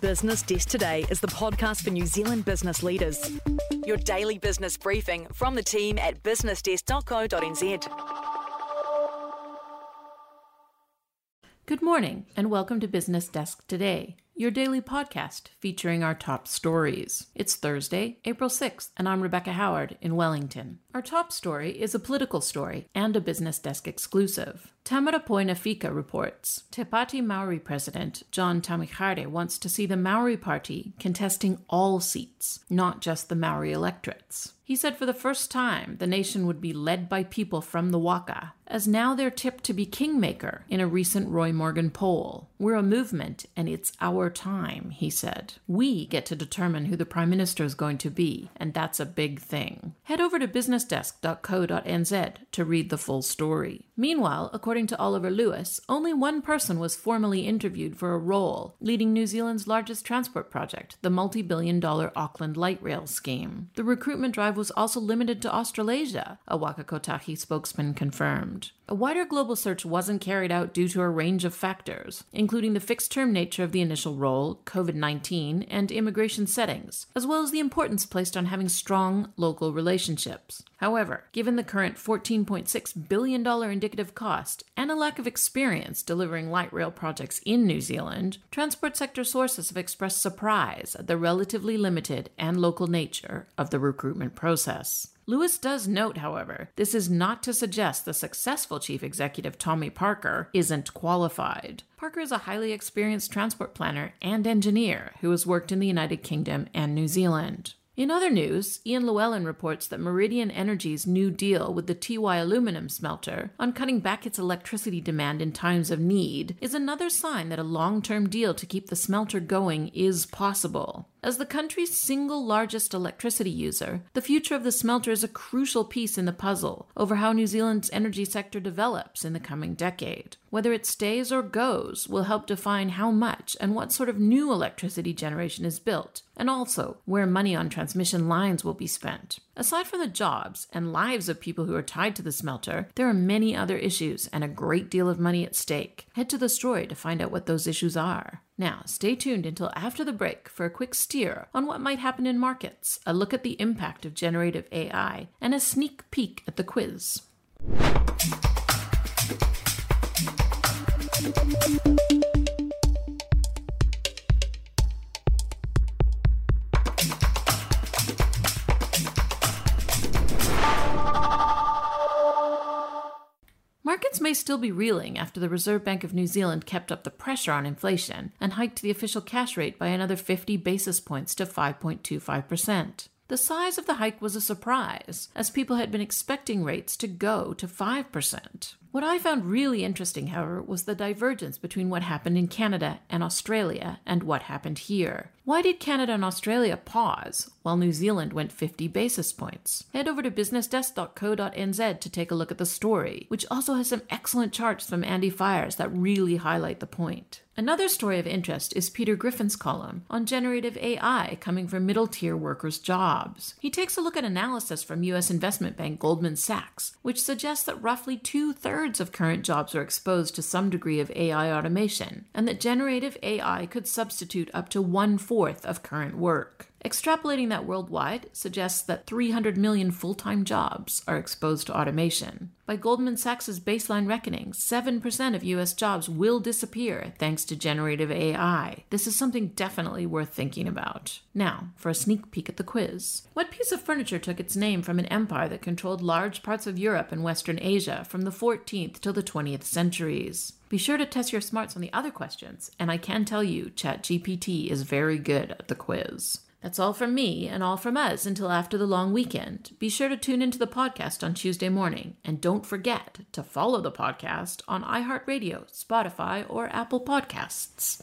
Business Desk Today is the podcast for New Zealand business leaders. Your daily business briefing from the team at businessdesk.co.nz. Good morning, and welcome to Business Desk Today, your daily podcast featuring our top stories. It's Thursday, April 6th, and I'm Rebecca Howard in Wellington. Our top story is a political story and a Business Desk exclusive. Tamara Poina Fika reports Te Pāti Maori President John Tamihere wants to see the Maori Party contesting all seats, not just the Maori electorates. He said for the first time the nation would be led by people from the Waka, as now they're tipped to be kingmaker in a recent Roy Morgan poll. We're a movement and it's our time, he said. We get to determine who the Prime Minister is going to be, and that's a big thing. Head over to businessdesk.co.nz to read the full story. Meanwhile, according to Oliver Lewis, only one person was formally interviewed for a role leading New Zealand's largest transport project, the multi billion dollar Auckland Light Rail scheme. The recruitment drive was also limited to Australasia, a Waka Kotahi spokesman confirmed. A wider global search wasn't carried out due to a range of factors, including the fixed term nature of the initial role, COVID 19, and immigration settings, as well as the importance placed on having strong local relationships. However, given the current $14.6 billion indicative cost and a lack of experience delivering light rail projects in New Zealand, transport sector sources have expressed surprise at the relatively limited and local nature of the recruitment process. Lewis does note, however, this is not to suggest the successful chief executive Tommy Parker isn't qualified. Parker is a highly experienced transport planner and engineer who has worked in the United Kingdom and New Zealand. In other news, Ian Llewellyn reports that Meridian Energy's new deal with the Tiwai aluminum smelter on cutting back its electricity demand in times of need is another sign that a long term deal to keep the smelter going is possible. As the country's single largest electricity user, the future of the smelter is a crucial piece in the puzzle over how New Zealand's energy sector develops in the coming decade. Whether it stays or goes will help define how much and what sort of new electricity generation is built, and also where money on transmission lines will be spent. Aside from the jobs and lives of people who are tied to the smelter, there are many other issues and a great deal of money at stake. Head to the story to find out what those issues are. Now, stay tuned until after the break for a quick steer on what might happen in markets, a look at the impact of generative AI, and a sneak peek at the quiz. Markets may still be reeling after the Reserve Bank of New Zealand kept up the pressure on inflation and hiked the official cash rate by another 50 basis points to 5.25%. The size of the hike was a surprise, as people had been expecting rates to go to 5%. What I found really interesting, however, was the divergence between what happened in Canada and Australia and what happened here. Why did Canada and Australia pause while New Zealand went 50 basis points? Head over to businessdesk.co.nz to take a look at the story, which also has some excellent charts from Andy Fyers that really highlight the point. Another story of interest is Peter Griffin's column on generative AI coming from middle tier workers' jobs. He takes a look at analysis from U.S. investment bank Goldman Sachs, which suggests that roughly two thirds of current jobs are exposed to some degree of AI automation, and that generative AI could substitute up to one fourth of current work. Extrapolating that worldwide suggests that 300 million full time jobs are exposed to automation. By Goldman Sachs' baseline reckoning, 7% of US jobs will disappear thanks to generative AI. This is something definitely worth thinking about. Now, for a sneak peek at the quiz. What piece of furniture took its name from an empire that controlled large parts of Europe and Western Asia from the 14th till the 20th centuries? Be sure to test your smarts on the other questions, and I can tell you, ChatGPT is very good at the quiz. That's all from me and all from us until after the long weekend. Be sure to tune into the podcast on Tuesday morning. And don't forget to follow the podcast on iHeartRadio, Spotify, or Apple Podcasts.